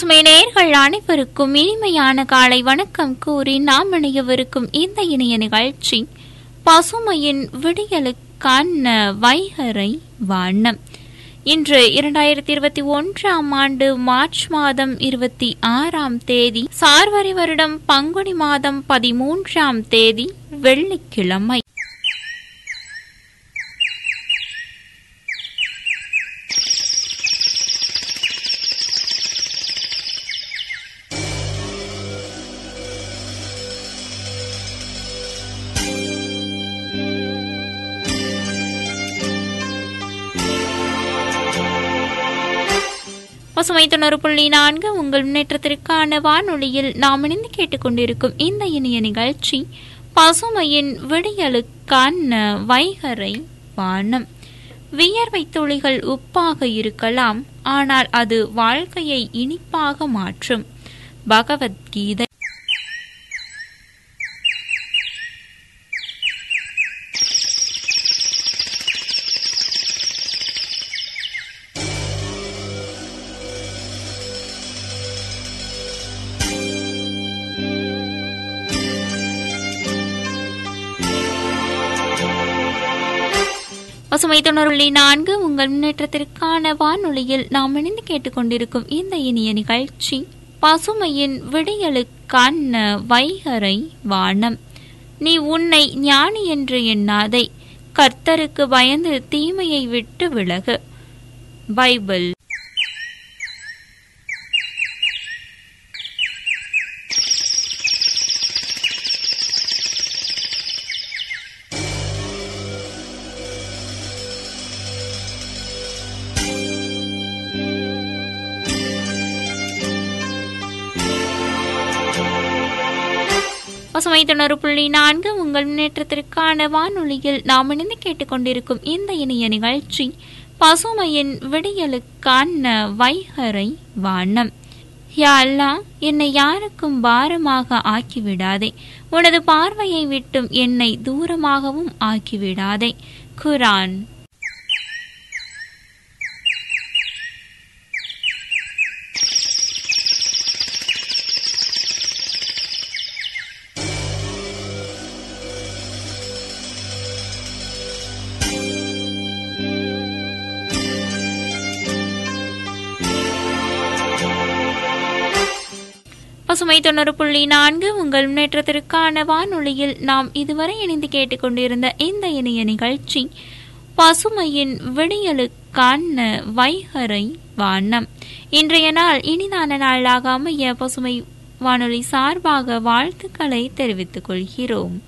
பசுமை நேர்கள் அனைவருக்கும் இனிமையான காலை வணக்கம் கூறி நாம் இணையவிருக்கும் இந்த இணைய நிகழ்ச்சி பசுமையின் விடியலுக்கான வைகரை வானம் இன்று இரண்டாயிரத்தி இருபத்தி ஒன்றாம் ஆண்டு மார்ச் மாதம் இருபத்தி ஆறாம் தேதி சார்வரி வருடம் பங்குனி மாதம் பதிமூன்றாம் தேதி வெள்ளிக்கிழமை. பசுமை தொண்ணூறு புள்ளி நான்கு உங்கள் முன்னேற்றத்திற்கான வானொலியில் நாம் இணைந்து கேட்டுக்கொண்டிருக்கும் இந்த இணைய நிகழ்ச்சி பசுமையின் விடியலுக்கான வைகரை வானம். வியர்வை துளிகள் உப்பாக இருக்கலாம் ஆனால் அது வாழ்க்கையை இனிப்பாக மாற்றும். பகவத்கீதை பசுமை தொண்ணூறு நான்கு உங்கள் முன்னேற்றத்திற்கான வானொலியில் நாம் இணைந்து கேட்டுக்கொண்டிருக்கும் இந்த இனிய நிகழ்ச்சி பசுமையின் விடியலுக்கான வைகரை வானம். நீ உன்னை ஞானி என்று எண்ணாதை கர்த்தருக்கு பயந்து தீமையை விட்டு விலகு. பைபிள் பசுமை தொண்ணூறு புள்ளி நான்கு உங்கள் முன்னேற்றத்திற்கான வானொலியில் நாம் இணைந்து கேட்டுக்கொண்டிருக்கும் இந்த இணைய நிகழ்ச்சி பசுமையின் விடியலுக்கான வைகரை வானம். யாழ்லா என்னை யாருக்கும் பாரமாக ஆக்கிவிடாதே. உனது பார்வையை விட்டும் என்னை தூரமாகவும் ஆக்கிவிடாதே. குரான் பசுமை தொண்ணூறு புள்ளி நான்கு உங்கள் முன்னேற்றத்திற்கான வானொலியில் நாம் இதுவரை இணைந்து கேட்டுக்கொண்டிருந்த இந்த இணைய நிகழ்ச்சி பசுமையின் விடியலுக்கான வைகரை வானம். இன்றைய நாள் இனிதான நாளாக அமைய பசுமை வானொலி சார்பாக வாழ்த்துக்களை தெரிவித்துக் கொள்கிறோம்.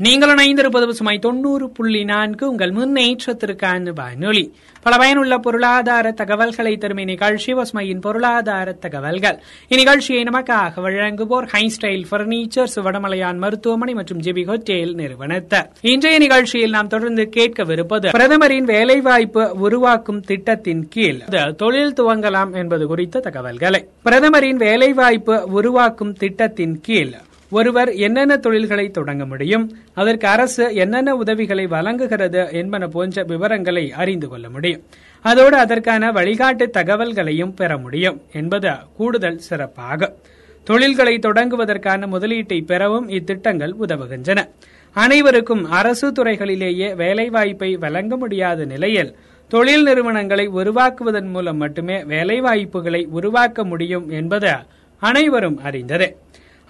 நீங்கள் இணைந்திருப்பது பசுமை தொண்ணூறு புள்ளி நான்கு. உங்கள் முன்னேற்றத்திற்கான வானொலி. பல பயனுள்ள பொருளாதார தகவல்களை தரும் இந்நிகழ்ச்சி பசுமையின் பொருளாதார தகவல்கள். இந்நிகழ்ச்சியை நமக்காக வழங்குவோர் ஹை ஸ்டைல் பர்னிச்சர் வடமலையான் மருத்துவமனை மற்றும் ஜிபி ஹோட்டேல் நிறுவனத்தர். இன்றைய நிகழ்ச்சியில் நாம் தொடர்ந்து கேட்கவிருப்பது பிரதமரின் வேலைவாய்ப்பு உருவாக்கும் திட்டத்தின் கீழ். தொழில் துவங்கலாம் என்பது குறித்த தகவல்களை. பிரதமரின் வேலைவாய்ப்பு உருவாக்கும் திட்டத்தின் கீழ். ஒருவர் என்னென்ன தொழில்களை தொடங்க முடியும் அதற்கு அரசு என்னென்ன உதவிகளை வழங்குகிறது என்பன போன்ற விவரங்களை அறிந்து கொள்ள முடியும். அதோடு அதற்கான வழிகாட்டு தகவல்களையும் பெற முடியும் என்பது கூடுதல் சிறப்பாகும் தொழில்களை தொடங்குவதற்கான முதலீட்டை பெறவும் இத்திட்டங்கள் உதவுகின்றன. அனைவருக்கும் அரசு துறைகளிலேயே வேலைவாய்ப்பை வழங்க முடியாத நிலையில் தொழில் நிறுவனங்களை உருவாக்குவதன் மூலம் மட்டுமே வேலைவாய்ப்புகளை உருவாக்க முடியும் என்பது அனைவரும் அறிந்ததே.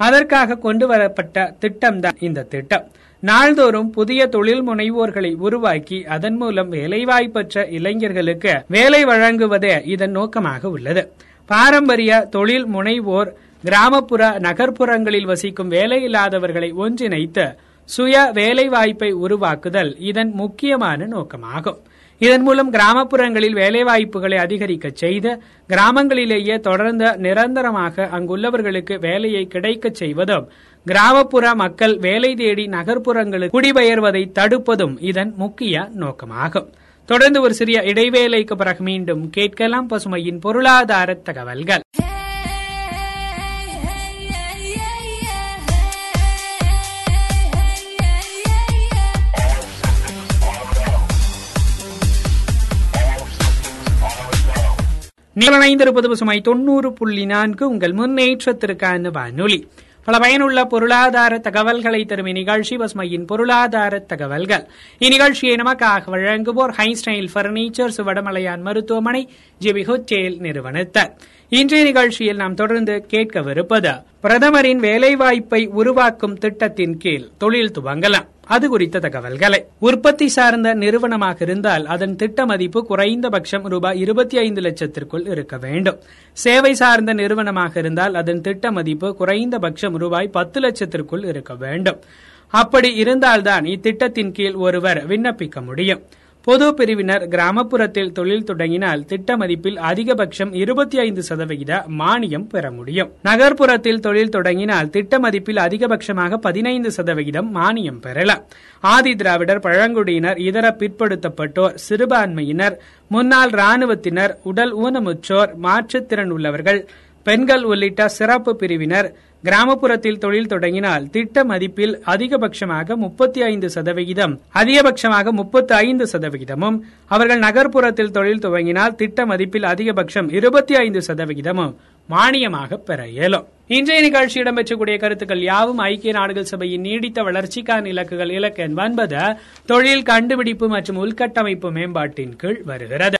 அதற்காக கொண்டு வரப்பட்ட திட்டம்தான் இந்த திட்டம். நாள்தோறும் புதிய தொழில் முனைவோர்களை உருவாக்கி அதன் மூலம் வேலைவாய்ப்பற்ற இளைஞர்களுக்கு வேலை வழங்குவதே இதன் நோக்கமாக உள்ளது. பாரம்பரிய தொழில் முனைவோர் கிராமப்புற நகர்ப்புறங்களில் வசிக்கும் வேலையில்லாதவர்களை ஒன்றிணைத்து சுய வேலைவாய்ப்பை உருவாக்குதல் இதன் முக்கியமான நோக்கமாகும். இதன் மூலம் கிராமப்புறங்களில் வேலைவாய்ப்புகளை அதிகரிக்க செய்து கிராமங்களிலேயே தொடர்ந்து நிரந்தரமாக அங்குள்ளவர்களுக்கு வேலையை கிடைக்கச் செய்வதும் கிராமப்புற மக்கள் வேலை தேடி நகர்ப்புறங்களுக்கு குடிபெயர்வதை தடுப்பதும் இதன் முக்கிய நோக்கமாகும். தொடர்ந்து ஒரு சிறிய இடைவேளைக்கு பிறகு மீண்டும் கேட்கலாம் பசுமையின் பொருளாதார தகவல்கள். நீங்கள் பசுமை தொண்ணூறு புள்ளி நான்கு உங்கள் முன்னேற்றத்திற்கான வானொலி. பல பயனுள்ள பொருளாதார தகவல்களை தரும் இந்நிகழ்ச்சி பசுமையின் பொருளாதார தகவல்கள். இந்நிகழ்ச்சியை நமக்காக வழங்குவோர் ஹைஸ்டைல் பர்னிச்சர்ஸ் வடமலையான் மருத்துவமனை ஜிபி ஹோட்டேல் நிறுவனத்தர். இன்றைய நிகழ்ச்சியில் நாம் தொடர்ந்து கேட்கவிருப்பது பிரதமரின் வேலைவாய்ப்பை உருவாக்கும் திட்டத்தின் கீழ் தொழில் துவங்கலாம். அது குறித்த தகவல்களை. உற்பத்தி சார்ந்த நிறுவனமாக இருந்தால் அதன் திட்ட மதிப்பு குறைந்தபட்சம் ரூபாய் இருபத்தி ஐந்து லட்சத்திற்குள் இருக்க வேண்டும். சேவை சார்ந்த நிறுவனமாக இருந்தால் அதன் திட்ட மதிப்பு குறைந்தபட்சம் ரூபாய் பத்து லட்சத்திற்குள் இருக்க வேண்டும். அப்படி இருந்தால்தான் இத்திட்டத்தின் கீழ் ஒருவர் விண்ணப்பிக்க முடியும். பொது பிரிவினர் கிராமப்புறத்தில் தொழில் தொடங்கினால் திட்ட மதிப்பில் அதிகபட்சம் இருபத்தி ஐந்து சதவிகித மானியம் பெற முடியும். நகர்ப்புறத்தில் தொழில் தொடங்கினால் திட்ட மதிப்பில் அதிகபட்சமாக பதினைந்து சதவிகிதம் மானியம் பெறலாம். ஆதி திராவிடர் பழங்குடியினர் இதர பிற்படுத்தப்பட்டோர் சிறுபான்மையினர் முன்னாள் ராணுவத்தினர் உடல் ஊனமுற்றோர் மாற்றுத்திறன் உள்ளவர்கள் பெண்கள் உள்ளிட்ட சிறப்பு பிரிவினர் கிராமப்புறத்தில் தொழில் தொடங்கினால் திட்ட மதிப்பில் அதிகபட்சமாக முப்பத்தி ஐந்து சதவிகிதம் அதிகபட்சமாக முப்பத்தி ஐந்து சதவிகிதமும் அவர்கள் நகர்ப்புறத்தில் தொழில் துவங்கினால் திட்ட மதிப்பில் அதிகபட்சம் இருபத்தி ஐந்து சதவிகிதமும் மானியமாக பெற இயலும். இன்றைய நிகழ்ச்சி இடம்பெற்றக்கூடிய கருத்துக்கள் யாவும் ஐக்கிய நாடுகள் சபையின் நீடித்த வளர்ச்சிக்கான இலக்குகள் இலக்கு எண் ஒன்பது தொழில் கண்டுபிடிப்பு மற்றும் உள்கட்டமைப்பு மேம்பாட்டின் கீழ் வருகிறது.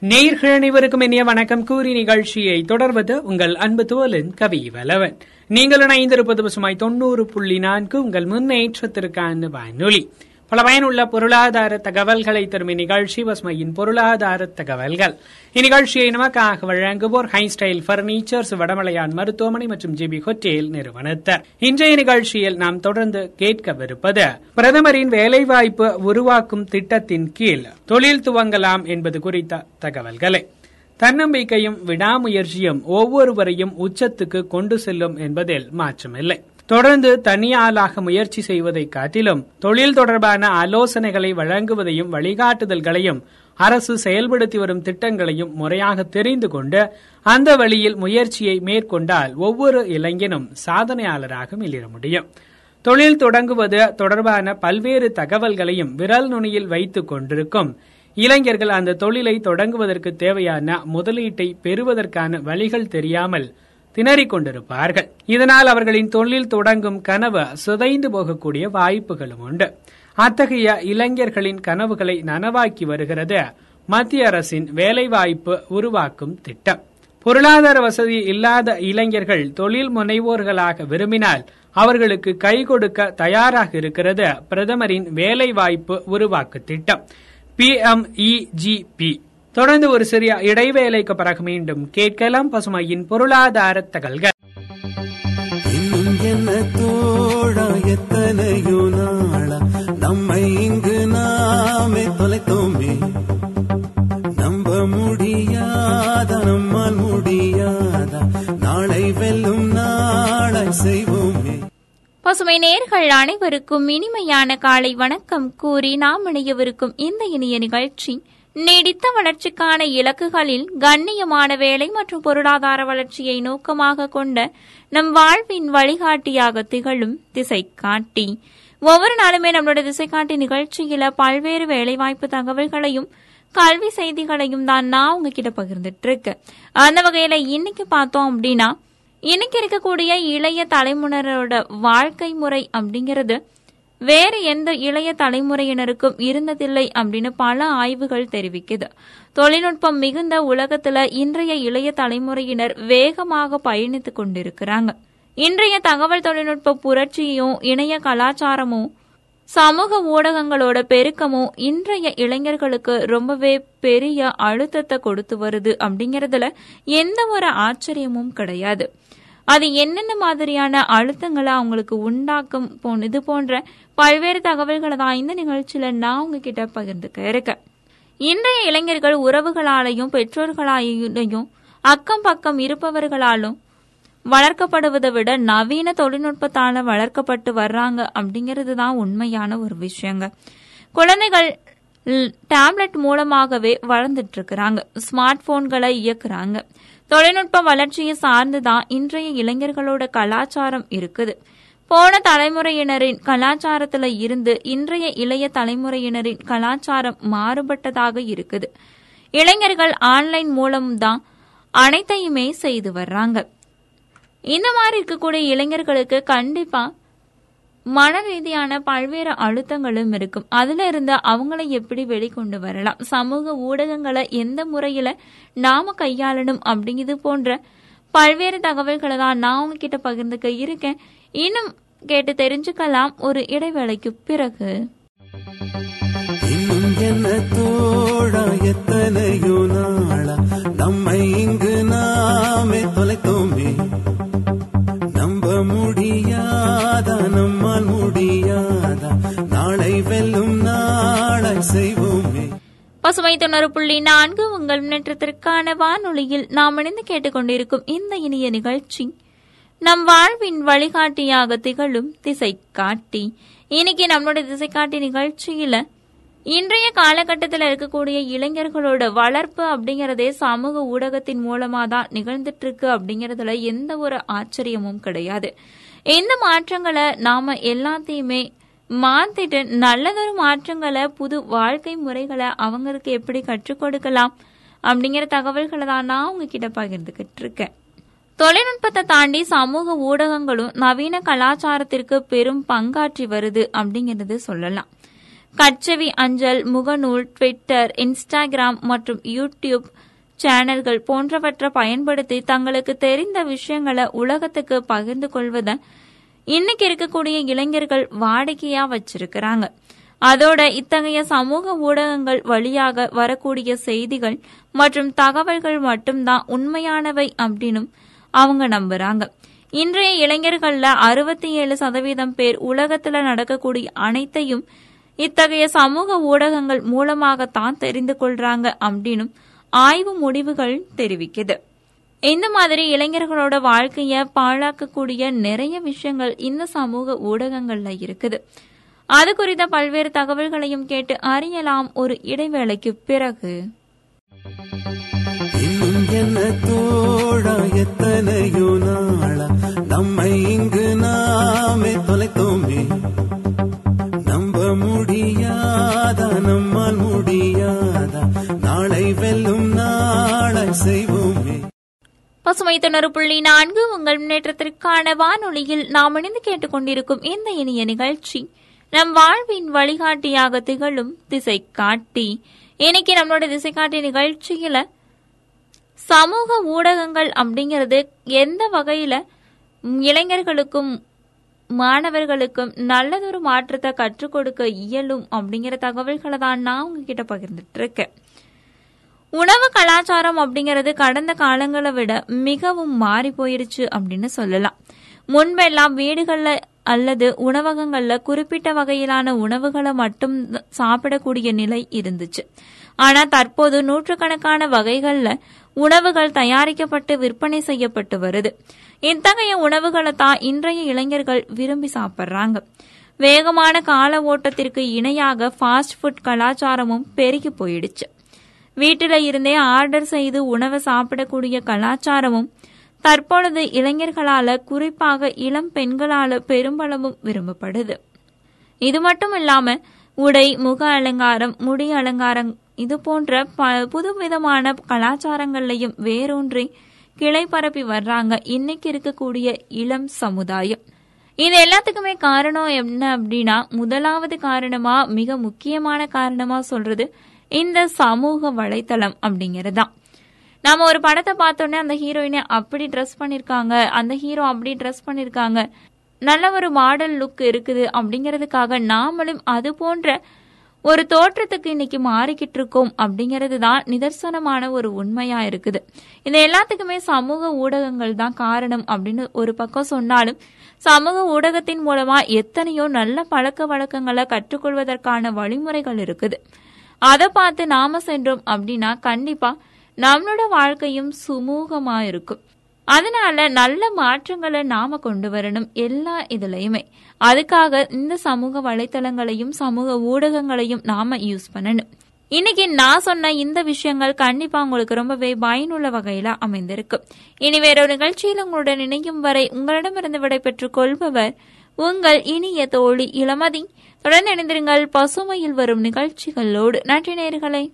நேர்கள் அனைவருக்கும் இனிய வணக்கம். கூறி நிகழ்ச்சியை தொடர்வது உங்கள் அன்பு தோலன் கவி வலவன் நீங்கள் இணைந்திருப்பது பசுமாய் தொண்ணூறு புள்ளி நான்கு. உங்கள் முன்னேற்றத்திற்கான வானொலி. பல பயனுள்ள பொருளாதார தகவல்களை தரும் இந்நிகழ்ச்சி பஸ்மையின் பொருளாதார தகவல்கள். இந்நிகழ்ச்சியை நமக்காக வழங்குவோர் ஹைஸ்டைல் பர்னிச்சர்ஸ் வடமலையான் மருத்துவமனை மற்றும் ஜிபி ஹோட்டேல் நிறுவனத்தர். இன்றைய நிகழ்ச்சியில் நாம் தொடர்ந்து கேட்கவிருப்பது பிரதமரின் வேலைவாய்ப்பு உருவாக்கும் திட்டத்தின் கீழ் தொழில் துவங்கலாம் என்பது குறித்த தகவல்களை. தன்னம்பிக்கையும் விடாமுயற்சியும் ஒவ்வொருவரையும் உச்சத்துக்கு கொண்டு செல்லும் என்பதில் மாற்றமில்லை. தொடர்ந்து தனியாளாக முயற்சி செய்வதை காட்டிலும் தொழில் தொடர்பான ஆலோசனைகளை வழங்குவதையும் வழிகாட்டுதல்களையும் அரசு செயல்படுத்தி வரும் திட்டங்களையும் முறையாக தெரிந்து கொண்டு அந்த வழியில் முயற்சியை மேற்கொண்டால் ஒவ்வொரு இளைஞனும் சாதனையாளராக மிளிர முடியும். தொழில் தொடங்குவது தொடர்பான பல்வேறு தகவல்களையும் விரல் நுனியில் வைத்துக் கொண்டிருக்கும் இளைஞர்கள் அந்த தொழிலை தொடங்குவதற்கு தேவையான முதலீட்டை பெறுவதற்கான வழிகள் தெரியாமல் திணறிக் கொண்டிருப்பார்கள் இதனால் அவர்களின் தொழில் தொடங்கும் கனவு சிதைந்து போகக்கூடிய வாய்ப்புகளும் உண்டு. அத்தகைய இளைஞர்களின் கனவுகளை நனவாக்கி வருகிறது மத்திய அரசின் வேலைவாய்ப்பு உருவாக்கும் திட்டம். பொருளாதார வசதி இல்லாத இளைஞர்கள் தொழில் முனைவோர்களாக விரும்பினால் அவர்களுக்கு கை கொடுக்க தயாராக இருக்கிறது பிரதமரின் வேலைவாய்ப்பு உருவாக்கு திட்டம். பிஎம்இஜிபி தொடர்ந்து ஒரு சிறிய இடைவேளைக்கு பிறகு மீண்டும் கேட்கலாம் பசுமையின் பொருளாதார தகவல்கள் எத்தனையோ நாளா நம்மை இங்கு நாமே தொலைத்தோமே. நம்ப முடியாதா நம்மால் முடியாதா நாளை வெல்லும் நாளை செய்வோமே. பசுமை நேர்கள் அனைவருக்கும் இனிமையான காலை வணக்கம் கூறி நாம் இணையவிருக்கும் இந்த இனிய நிகழ்ச்சி நீடித்த வளர்ச்சிக்கான இலக்குகளில் கண்ணியமான வேலை மற்றும் பொருளாதார வளர்ச்சியை நோக்கமாக கொண்ட நம் வாழ்வின் வழிகாட்டியாக திகழும் திசை காட்டி ஒவ்வொரு நாளுமே நம்மளோட திசை காட்டி நிகழ்ச்சியில பல்வேறு வேலைவாய்ப்பு தகவல்களையும் கல்வி செய்திகளையும் தான் நான் உங்ககிட்ட பகிர்ந்துட்டு இருக்கேன் அந்த வகையில இன்னைக்கு பார்த்தோம் அப்படின்னா இன்னைக்கு இருக்கக்கூடிய இளைய தலைமுறையோட வாழ்க்கை முறை அப்படிங்கிறது வேறு எந்த இளைய தலைமுறையினருக்கும் இருந்ததில்லை அப்படின்னு பல ஆய்வுகள் தெரிவிக்குது. தொழில்நுட்பம் மிகுந்த உலகத்துல இன்றைய இளைய தலைமுறையினர் வேகமாக பயணித்து கொண்டிருக்கிறாங்க. இன்றைய தகவல் தொழில்நுட்ப புரட்சியும் இணைய கலாச்சாரமும் சமூக ஊடகங்களோட பெருக்கமும் இன்றைய இளைஞர்களுக்கு ரொம்பவே பெரிய அழுத்தத்தை கொடுத்து வருது அப்படிங்கறதுல எந்த ஒரு ஆச்சரியமும் கிடையாது. அது என்னென்ன மாதிரியான அழுத்தங்களை அவங்களுக்கு உண்டாக்கும் போன இது போன்ற பல்வேறு தகவல்களை தான் இந்த நிகழ்ச்சியில நான் உங்ககிட்ட பகிர்ந்துக்க இருக்கேன். இன்றைய இளைஞர்கள் உறவுகளாலையும் பெற்றோர்களாலையும் அக்கம் பக்கம் இருப்பவர்களாலும் வளர்க்கப்படுவதை விட நவீன தொழில்நுட்பத்தால வளர்க்கப்பட்டு வர்றாங்க அப்படிங்கிறது தான் உண்மையான ஒரு விஷயங்க. குழந்தைகள் டேப்லெட் மூலமாகவே வளர்ந்துட்டு இருக்கிறாங்க. ஸ்மார்ட் போன்களை இயக்குறாங்க. தொழில்நுட்ப வளர்ச்சியை சார்ந்துதான் இன்றைய இளைஞர்களோட கலாச்சாரம் இருக்குது. போன தலைமுறையினரின் கலாச்சாரத்துல இருந்து இன்றைய இளைய தலைமுறையினரின் கலாச்சாரம் மாறுபட்டதாக இருக்குது. இளைஞர்கள் ஆன்லைன் மூலம்தான் அனைத்தையுமே செய்து வர்றாங்க. இந்த மாதிரி இருக்கக்கூடிய இளைஞர்களுக்கு கண்டிப்பா மன ரீதியான பல்வேறு அழுத்தங்களும் இருக்கும். அதுல இருந்து அவங்கள எப்படி வெளிக்கொண்டு வரலாம்? சமூக ஊடகங்களை எந்த முறையில நாம கையாளணும் அப்படிங்கிறது போன்ற பல்வேறு தகவல்களை தான் நான் உங்ககிட்ட பகிர்ந்துக்க இருக்கேன். இன்னும் கேட்டு தெரிஞ்சுக்கலாம். ஒரு இடைவேளைக்கு பிறகு. எத்தனையோ நாளா நம்மை இங்கு நாமே தொலைத்தோமே. செய்வோமே. பசுமை தொண்ணூறு புள்ளி நான்கு உங்கள் முன்னேற்றத்திற்கான வானொலியில் நாம் இணைந்து கேட்டுக்கொண்டிருக்கும் இந்த இனிய நிகழ்ச்சி. நம் வாழ்வின் வழிகாட்டியாக திகழும் திசை காட்டி இன்னைக்கு நம்மளோட திசை காட்டி நிகழ்ச்சியில இன்றைய காலகட்டத்தில் இருக்கக்கூடிய இளைஞர்களோட வளர்ப்பு அப்படிங்கறதே சமூக ஊடகத்தின் மூலமா தான் நிகழ்ந்துட்டு இருக்கு அப்படிங்கறதுல எந்த ஒரு ஆச்சரியமும் கிடையாது. இந்த மாற்றங்களை நாம எல்லாத்தையுமே மாத்திட்டு நல்லதொரு மாற்றங்களை புது வாழ்க்கை முறைகளை அவங்களுக்கு எப்படி கற்றுக் கொடுக்கலாம் அப்படிங்கிற தகவல்களை தான் நான் உங்ககிட்ட பகிர்ந்துகிட்டு இருக்கேன். தொழில்நுட்பத்தை தாண்டி சமூக ஊடகங்களும் நவீன கலாச்சாரத்திற்கு பெரும் பங்காற்றி வருது அப்படிங்கிறது சொல்லலாம். கட்சவி அஞ்சல் முகநூல் ட்விட்டர் இன்ஸ்டாகிராம் மற்றும் யூடியூப் சேனல்கள் போன்றவற்றை பயன்படுத்தி தங்களுக்கு தெரிந்த விஷயங்களை உலகத்துக்கு பகிர்ந்து கொள்வதை இன்னைக்கு இருக்கக்கூடிய இளைஞர்கள் வாடிக்கையா வச்சிருக்கிறாங்க. அதோட இத்தகைய சமூக ஊடகங்கள் வழியாக வரக்கூடிய செய்திகள் மற்றும் தகவல்கள் மட்டும்தான் உண்மையானவை அப்படின்னும் அவங்க நம்புறாங்க. இன்றைய இளைஞர்கள்ல அறுபத்தி ஏழு சதவீதம் பேர் உலகத்துல நடக்கக்கூடிய அனைத்தையும் இத்தகைய சமூக ஊடகங்கள் மூலமாகத்தான் தெரிந்து கொள்றாங்க அப்படின்னும் ஆய்வு முடிவுகள் தெரிவிக்குது. இந்த மாதிரி இளைஞர்களோட வாழ்க்கைய பாழாக்கக்கூடிய நிறைய விஷயங்கள் இந்த சமூக ஊடகங்கள்ல இருக்குது. அது குறித்த பல்வேறு தகவல்களையும் கேட்டு அறியலாம் ஒரு இடைவேளைக்கு பிறகு. என்ன எத்தனையோ நாளா நம்மை இங்கு பசுமை தொண்ணூறு புள்ளி நான்கு உங்கள் முன்னேற்றத்திற்கான வானொலியில் நாம் இணைந்து கேட்டுக்கொண்டிருக்கும் இந்த இனிய நிகழ்ச்சி. நம் வாழ்வின் வழிகாட்டியாக திகழும் திசை காட்டி இன்னைக்கு நம்மளோட திசை காட்டி நிகழ்ச்சியில சமூக ஊடகங்கள் அப்படிங்கிறது எந்த வகையில இளைஞர்களுக்கும் மாணவர்களுக்கும் நல்லதொரு மாற்றத்தை கற்றுக் கொடுக்க இயலும் அப்படிங்கிற தகவல்களை தான் நான் உங்ககிட்ட பகிர்ந்துட்டு இருக்கேன். உணவு கலாச்சாரம் அப்படிங்கிறது கடந்த காலங்களை விட மிகவும் மாறி போயிருச்சு அப்படின்னு சொல்லலாம். முன்பெல்லாம் வீடுகளில் அல்லது உணவகங்களில் குறிப்பிட்ட வகையிலான உணவுகளை மட்டும் சாப்பிடக்கூடிய நிலை இருந்துச்சு. ஆனா தற்போது நூற்றுக்கணக்கான வகைகளில் உணவுகள் தயாரிக்கப்பட்டு விற்பனை செய்யப்பட்டு வருது. இத்தகைய உணவுகளை தான் இன்றைய இளைஞர்கள் விரும்பி சாப்பிட்றாங்க. வேகமான கால ஓட்டத்திற்கு இணையாக ஃபாஸ்ட் ஃபுட் கலாச்சாரமும் பெருகி போயிடுச்சு. வீட்டில இருந்தே ஆர்டர் செய்து உணவை சாப்பிடக்கூடிய கலாச்சாரமும் தற்பொழுது இளைஞர்களால குறிப்பாக இளம் பெண்களால பெரும்பளவும் விரும்பப்படுது. இது மட்டும் இல்லாம உடை முக அலங்காரம் முடி அலங்காரம் இது போன்ற ப புதுவிதமான கலாச்சாரங்கள்லையும் வேரூன்றி கிளை பரப்பி வர்றாங்க இன்னைக்கு இருக்கக்கூடிய இளம் சமுதாயம். இது எல்லாத்துக்குமே காரணம் என்ன அப்படின்னா முதலாவது காரணமா மிக முக்கியமான காரணமா சொல்றது இந்த சமூக வலைத்தளம் அப்படிங்கறதுதான். நாம ஒரு படத்தை பார்த்தோன்னே அந்த ஹீரோயினை அப்படி ட்ரெஸ் பண்ணிருக்காங்க அந்த ஹீரோ அப்படி ட்ரெஸ் பண்ணிருக்காங்க நல்ல ஒரு மாடல் லுக் இருக்குது அப்படிங்கிறதுக்காக நாமளும் அது போன்ற ஒரு தோற்றத்துக்கு இன்னைக்கு மாறிக்கிட்டு இருக்கோம் அப்படிங்கிறது தான் நிதர்சனமான ஒரு உண்மையா இருக்குது. இந்த எல்லாத்துக்குமே சமூக ஊடகங்கள் தான் காரணம் அப்படின்னு ஒரு பக்கம் சொன்னாலும் சமூக ஊடகத்தின் மூலமா எத்தனையோ நல்ல பழக்க வழக்கங்களை கற்றுக்கொள்வதற்கான வழிமுறைகள் இருக்குது. அதை பார்த்து நாம சென்றோம் அப்படின்னா கண்டிப்பா நம்மளோட வாழ்க்கையும் சுமூகமா இருக்கும் அதனால நல்ல மாற்றங்களை நாம கொண்டு வரணும் எல்லா இதுலயுமே. அதுக்காக இந்த சமூக வலைத்தளங்களையும் சமூக ஊடகங்களையும் நாம யூஸ் பண்ணணும். இன்னைக்கு நான் சொன்ன இந்த விஷயங்கள் கண்டிப்பா உங்களுக்கு ரொம்பவே பயனுள்ள வகையில அமைந்திருக்கு இனி வேறொரு நிகழ்ச்சியில் உங்களுடன் இணையும் வரை உங்களிடமிருந்து விடைபெற்றுக் கொள்பவர் உங்கள் இனிய தோழி இளமதி தொடர்ந்து இணைந்திருங்கள் பசுமையில் வரும் நிகழ்ச்சிகளோடு. நன்றி நேர்களை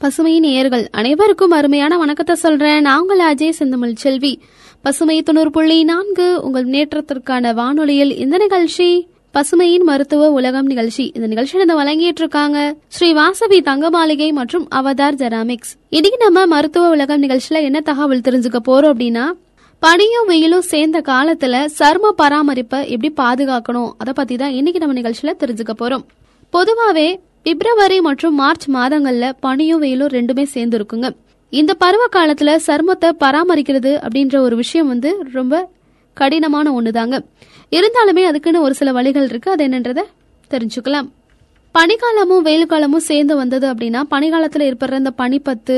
பசுமையின் நேயர்கள் அனைவருக்கும் அருமையான வணக்கத்தை சொல்றேன். நான் உங்கள் அஜய் செந்தமிழ் செல்வி. பசுமை தொண்ணூறு புள்ளி நான்கு உங்கள் முன்னேற்றத்திற்கான வானொலியில் இந்த நிகழ்ச்சி பசுமையின் மருத்துவ உலகம் நிகழ்ச்சி. இந்த நிகழ்ச்சியில இந்த வழங்கிட்டு இருக்காங்க ஸ்ரீ வாசவி தங்க மாளிகை மற்றும் அவதார் ஜெராமிக்ஸ். இன்னைக்கு நம்ம மருத்துவ உலகம் நிகழ்ச்சியில என்ன தகவல் தெரிஞ்சுக்க போறோம் அப்படின்னா பனியும் வெயிலும் சேர்ந்த காலத்துல சர்ம பராமரிப்பை எப்படி பாதுகாக்கணும்? அதை பத்தி தான் இன்னைக்கு நம்ம நிகழ்ச்சியில தெரிஞ்சுக்க போறோம். பொதுவாவே பிப்ரவரி மற்றும் மார்ச் மாதங்கள்ல பனியும் வெயிலும் ரெண்டுமே சேர்ந்து இருக்குங்க இந்த பருவ காலத்துல சருமத்தை பராமரிக்கிறது அப்படின்ற ஒரு விஷயம் வந்து ரொம்ப கடினமான ஒண்ணுதாங்க. இருந்தாலுமே அதுக்குன்னு ஒரு சில வழிகள் இருக்கு. அது என்னன்றத தெரிஞ்சுக்கலாம். பனிக்காலமும் வெயில் காலமும் சேர்ந்து வந்தது அப்படின்னா பனிக்காலத்துல ஏற்படுற இந்த பனிப்பத்து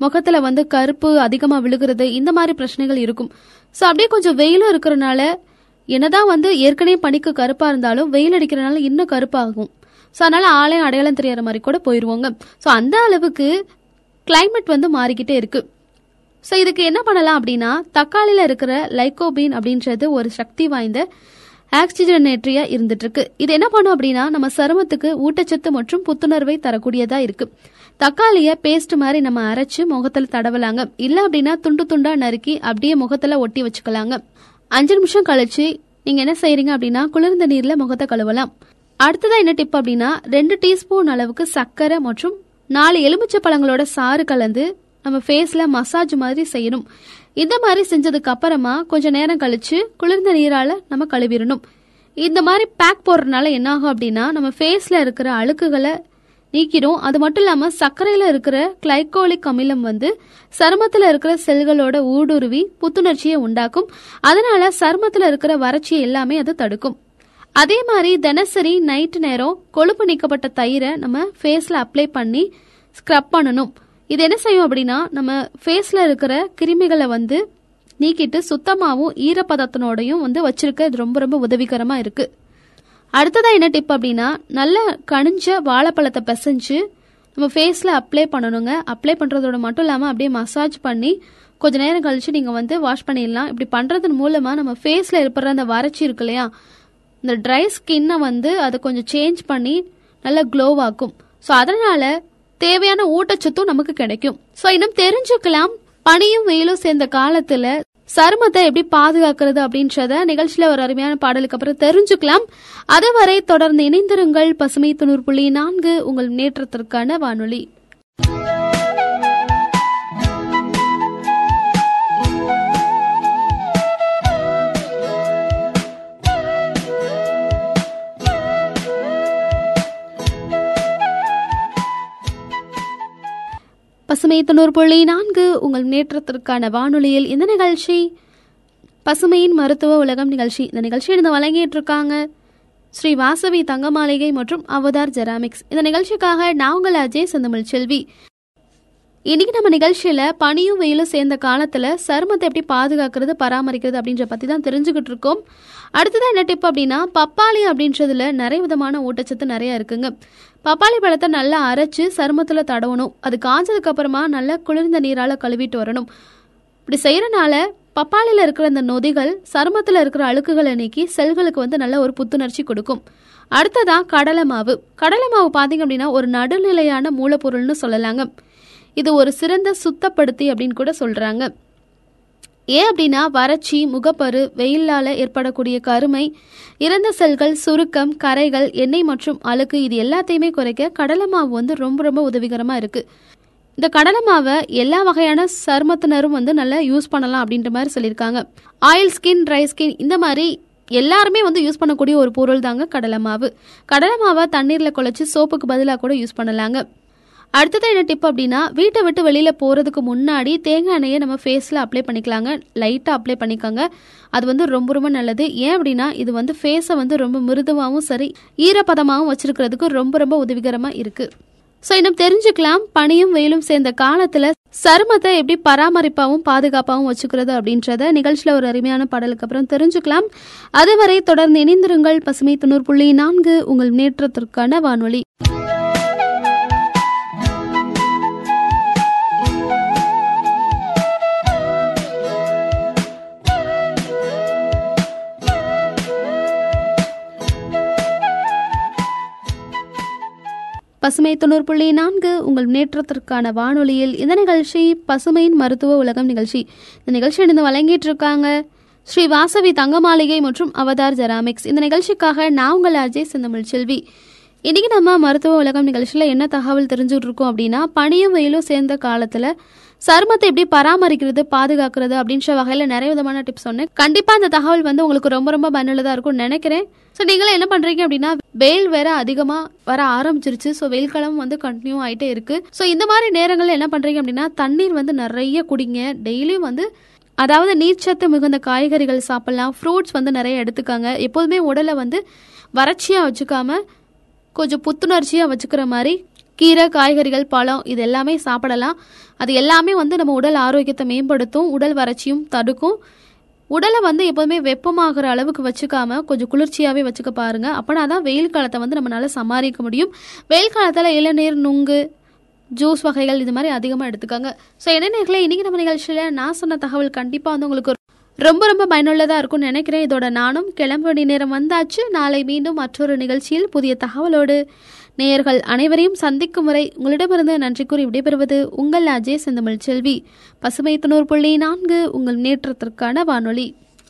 முகத்துல வந்து கருப்பு அதிகமா விழுகிறது இந்த மாதிரி பிரச்சனைகள் இருக்கும். ஸோ அப்படியே கொஞ்சம் வெயிலும் இருக்கிறனால என்னதான் வந்து ஏற்கனவே பனிக்கு கருப்பா இருந்தாலும் வெயில் அடிக்கிறனால இன்னும் கருப்பாகும். ஸோ அதனால ஆலயம் அடையாளம் தெரியாத மாதிரி கூட போயிடுவோங்க ஸோ அந்த அளவுக்கு கிளைமேட் வந்து மாறிக்கிட்டே இருக்கு. ஸோ இதுக்கு என்ன பண்ணலாம் அப்படின்னா தக்காளியில் இருக்கிற லைகோபீன் அப்படின்றது ஒரு சக்தி வாய்ந்த ஆக்சிஜனேற்றியா இருந்துட்டு இருக்கு இது என்ன பண்ணும் அப்படின்னா நம்ம சருமத்துக்கு ஊட்டச்சத்து மற்றும் புத்துணர்வை தரக்கூடியதா இருக்கு. தக்காளிய பேஸ்ட் மாதிரி நம்ம அரைச்சு முகத்துல தடவலாங்க. இல்ல அப்படின்னா துண்டு துண்டா நறுக்கி அப்படியே முகத்துல ஒட்டி வச்சுக்கலாங்க. அஞ்சு நிமிஷம் கழிச்சு நீங்க என்ன செய்யறீங்க அப்படின்னா குளிர்ந்த நீர்ல முகத்தை கழுவலாம். அடுத்ததா என்ன டிப் அப்படின்னா ரெண்டு டீஸ்பூன் அளவுக்கு சர்க்கரை மற்றும் நாலு எலுமிச்சை பழங்களோட சாறு கலந்து நம்ம ஃபேஸ்ல மசாஜ் மாதிரி செய்யணும். இந்த மாதிரி செஞ்சதுக்கு அப்புறமா கொஞ்ச நேரம் கழிச்சு குளிர்ந்த நீரால நம்ம கழுவிடணும். இந்த மாதிரி பேக் போடுறதுனால என்ன ஆகும் அப்படின்னா நம்ம ஃபேஸ்ல இருக்கிற அழுக்குகளை நீக்கிடும். அது மட்டும் இல்லாம சர்க்கரையில இருக்கிற கிளைகோலிக் அமிலம் வந்து சருமத்துல இருக்கிற செல்களோட ஊடுருவி புத்துணர்ச்சியை உண்டாக்கும். அதனால சருமத்துல இருக்கிற வறட்சி எல்லாமே அது தடுக்கும். அதே மாதிரி தினசரி நைட்டு நேரம் கொழுப்பு நீக்கப்பட்ட தயிரை நம்ம ஃபேஸ்ல அப்ளை பண்ணி ஸ்க்ரப் பண்ணணும். இது என்ன செய்யும் அப்படின்னா நம்ம ஃபேஸ்ல இருக்கிற கிருமிகளை வந்து நீக்கிட்டு சுத்தமாகவும் ஈரப்பதத்தினோடையும் வந்து வச்சிருக்க இது ரொம்ப ரொம்ப உதவிகரமா இருக்கு. அடுத்ததா என்ன டிப் அப்படின்னா நல்ல கனிஞ்ச வாழைப்பழத்தை பிசைஞ்சு நம்ம ஃபேஸில் அப்ளை பண்ணணுங்க. அப்ளை பண்ணுறதோட மட்டும் இல்லாமல் அப்படியே மசாஜ் பண்ணி கொஞ்ச நேரம் கழிச்சு நீங்கள் வந்து வாஷ் பண்ணிடலாம். இப்படி பண்ணுறதன் மூலமாக நம்ம ஃபேஸில் இருக்கிற அந்த வறட்சி இருக்கு இல்லையா இந்த ட்ரை ஸ்கின்னை வந்து அதை கொஞ்சம் சேஞ்ச் பண்ணி நல்லா க்ளோவாக்கும் ஸோ அதனால தேவையான ஊட்டச்சத்தும் நமக்கு கிடைக்கும். ஸோ இன்னும் தெரிஞ்சுக்கலாம். பனியும் வெயிலும் சேர்ந்த காலத்துல சருமத்தை எப்படி பாதுகாக்கிறது அப்படின்றத நிகழ்ச்சியில ஒரு அருமையான பாடலுக்கு அப்புறம் தெரிஞ்சுக்கலாம். அதுவரை தொடர்ந்து இணைந்திருங்கள் பசுமை தொண்ணூறு புள்ளி நான்கு உங்கள் முன்னேற்றத்திற்கான வானொலி. பசுமை தொண்ணூறு புள்ளி நான்கு உங்கள் முன்னேற்றத்திற்கான வானொலியில் இந்த நிகழ்ச்சி. பசுமையின் மருத்துவ உலகம் நிகழ்ச்சி. இந்த நிகழ்ச்சி இருந்து வழங்கிட்டு இருக்காங்க ஸ்ரீ வாசவி தங்கமாளிகை மற்றும் அவதார் ஜெராமிக்ஸ். இந்த நிகழ்ச்சிக்காக நான் உங்கள் அஜய் செந்தமிழ் செல்வி. இன்னைக்கு நம்ம நிகழ்ச்சியில் பனியும் வெயிலும் சேர்ந்த காலத்தில் சருமத்தை எப்படி பாதுகாக்கிறது பராமரிக்கிறது அப்படின்ற பற்றி தான் தெரிஞ்சுக்கிட்டு இருக்கோம். அடுத்ததான் என்ன டிப் அப்படின்னா பப்பாளி அப்படின்றதுல நிறைய விதமான ஊட்டச்சத்து நிறைய இருக்குங்க. பப்பாளி பழத்தை நல்லா அரைச்சு சருமத்தில் தடவணும். அது காஞ்சதுக்கு அப்புறமா நல்லா குளிர்ந்த நீரால் கழுவிட்டு வரணும். இப்படி செய்கிறனால பப்பாளியில் இருக்கிற அந்த நொதிகள் சருமத்தில் இருக்கிற அழுக்குகளை நீக்கி செல்களுக்கு வந்து நல்ல ஒரு புத்துணர்ச்சி கொடுக்கும். அடுத்ததான் கடலை மாவு. கடலை மாவு பார்த்தீங்க அப்படின்னா ஒரு நடுநிலையான மூலப்பொருள்னு சொல்லலாங்க. இது ஒரு சிறந்த சுத்தப்படுத்தி அப்படின்னு கூட சொல்கிறாங்க ஏன் அப்படின்னா வறட்சி முகப்பரு வெயிலால் ஏற்படக்கூடிய கருமை இறந்த செல்கள் சுருக்கம் கரைகள் எண்ணெய் மற்றும் அழுக்கு இது எல்லாத்தையுமே குறைக்க கடலை மாவு வந்து ரொம்ப ரொம்ப உதவிகரமாக இருக்குது இந்த கடலை மாவை எல்லா வகையான சருமத்தினரும் வந்து நல்லா யூஸ் பண்ணலாம் அப்படின்ற மாதிரி சொல்லியிருக்காங்க. ஆயில் ஸ்கின் ட்ரை ஸ்கின் இந்த மாதிரி எல்லாருமே வந்து யூஸ் பண்ணக்கூடிய ஒரு பொருள் தாங்க கடலை மாவு. கடலை மாவை தண்ணீரில் குழச்சி சோப்புக்கு பதிலாக கூட யூஸ் பண்ணலாங்க. அடுத்தது என்ன டிப் அப்படின்னா வீட்டை விட்டு வெளியில் போகிறதுக்கு முன்னாடி தேங்காய் எண்ணெயை நம்ம ஃபேஸில் அப்ளை பண்ணிக்கலாங்க. லைட்டாக அப்ளை பண்ணிக்கோங்க. அது வந்து ரொம்ப ரொம்ப நல்லது. ஏன் அப்படின்னா இது வந்து ஃபேஸை வந்து ரொம்ப மிருதுவாகவும் சரி ஈரப்பதமாகவும் வச்சுருக்கிறதுக்கு ரொம்ப ரொம்ப உதவிகரமாக இருக்குது ஸோ இன்னும் தெரிஞ்சுக்கலாம். பனியும் வெயிலும் சேர்ந்த காலத்தில் சருமத்தை எப்படி பராமரிப்பாகவும் பாதுகாப்பாகவும் வச்சுக்கிறது அப்படின்றத நிகழ்ச்சியில் ஒரு அருமையான பாடலுக்கு அப்புறம் தெரிஞ்சுக்கலாம். அதுவரை தொடர்ந்து இணைந்திருங்கள். பசுமை தொண்ணூறு புள்ளி நான்கு உங்கள் முன்னேற்றத்திற்கான வானொலி. பசுமை தொண்ணூறு புள்ளி நான்கு உங்கள் முன்னேற்றத்திற்கான வானொலியில் இந்த நிகழ்ச்சி பசுமையின் மருத்துவ உலகம் நிகழ்ச்சி. இந்த நிகழ்ச்சி இணைந்து வழங்கிட்டு இருக்காங்க ஸ்ரீ வாசவி தங்கமாளிகை மற்றும் அவதார் ஜெராமிக்ஸ். இந்த நிகழ்ச்சிக்காக நான் உங்கள் அஜய் செந்தமிழ் செல்வி. இன்னைக்கு நம்ம மருத்துவ உலகம் நிகழ்ச்சியில் என்ன தகவல் தெரிஞ்சுட்டு இருக்கோம் அப்படின்னா பனியும் வெயிலும் சேர்ந்த காலத்தில் சருமத்தை எப்படி பராமரிக்கிறது பாதுகாக்கிறது அப்படின்ற வகையில் நிறைய விதமான டிப்ஸ் சொன்னேன். கண்டிப்பாக அந்த தகவல் வந்து உங்களுக்கு ரொம்ப ரொம்ப பயனுள்ளதாக இருக்கும்னு நினைக்கிறேன். ஸோ நீங்களும் என்ன பண்ணுறீங்க அப்படின்னா வெயில் வேற அதிகமாக வர ஆரம்பிச்சிருச்சு. ஸோ வெயில் காலம் வந்து கண்டினியூ ஆகிட்டே இருக்கு. ஸோ இந்த மாதிரி நேரங்களில் என்ன பண்ணுறீங்க அப்படின்னா தண்ணீர் வந்து நிறைய குடிங்க. டெய்லியும் வந்து அதாவது நீர்ச்சத்து மிகுந்த காய்கறிகள் சாப்பிடலாம். ஃப்ரூட்ஸ் வந்து நிறைய எடுத்துக்காங்க. எப்போதுமே உடலை வந்து வறட்சியாக வச்சுக்காம கொஞ்சம் புத்துணர்ச்சியாக வச்சுக்கிற மாதிரி கீரை காய்கறிகள் பழம் இது எல்லாமே சாப்பிடலாம். அது எல்லாமே வந்து நம்ம உடல் ஆரோக்கியத்தை மேம்படுத்தும் உடல் வறட்சியும் தடுக்கும். உடலை வந்து எப்போதுமே வெப்பமாகிற அளவுக்கு வச்சுக்காம கொஞ்சம் குளிர்ச்சியாகவே வச்சுக்க பாருங்க. அப்போனா தான் வெயில் காலத்தை வந்து நம்மளால் சமாளிக்க முடியும். வெயில் காலத்தில் இளநீர் நுங்கு ஜூஸ் வகைகள் இது மாதிரி அதிகமாக எடுத்துக்காங்க. ஸோ என்ன இன்றைக்கி இன்னைக்கு நம்ம நிகழ்ச்சியில் நான் சொன்ன தகவல் கண்டிப்பாக வந்து உங்களுக்கு ரொம்ப ரொம்ப பயனுள்ளதாக இருக்கும்னு நினைக்கிறேன். இதோட நானும் கிளம்ப வேண்டிய நேரம் வந்தாச்சு. நாளை மீண்டும் மற்றொரு நிகழ்ச்சியில் புதிய தகவலோடு நேயர்கள் அனைவரையும் சந்திக்கும் வரை உங்களிடமிருந்து நன்றி கூறி விடைபெறுவது உங்கள் அஜய் செந்தமிழ் செல்வி. பசுமை தொண்ணூறு புள்ளி நான்கு உங்கள் முன்னேற்றத்திற்கான வானொலி.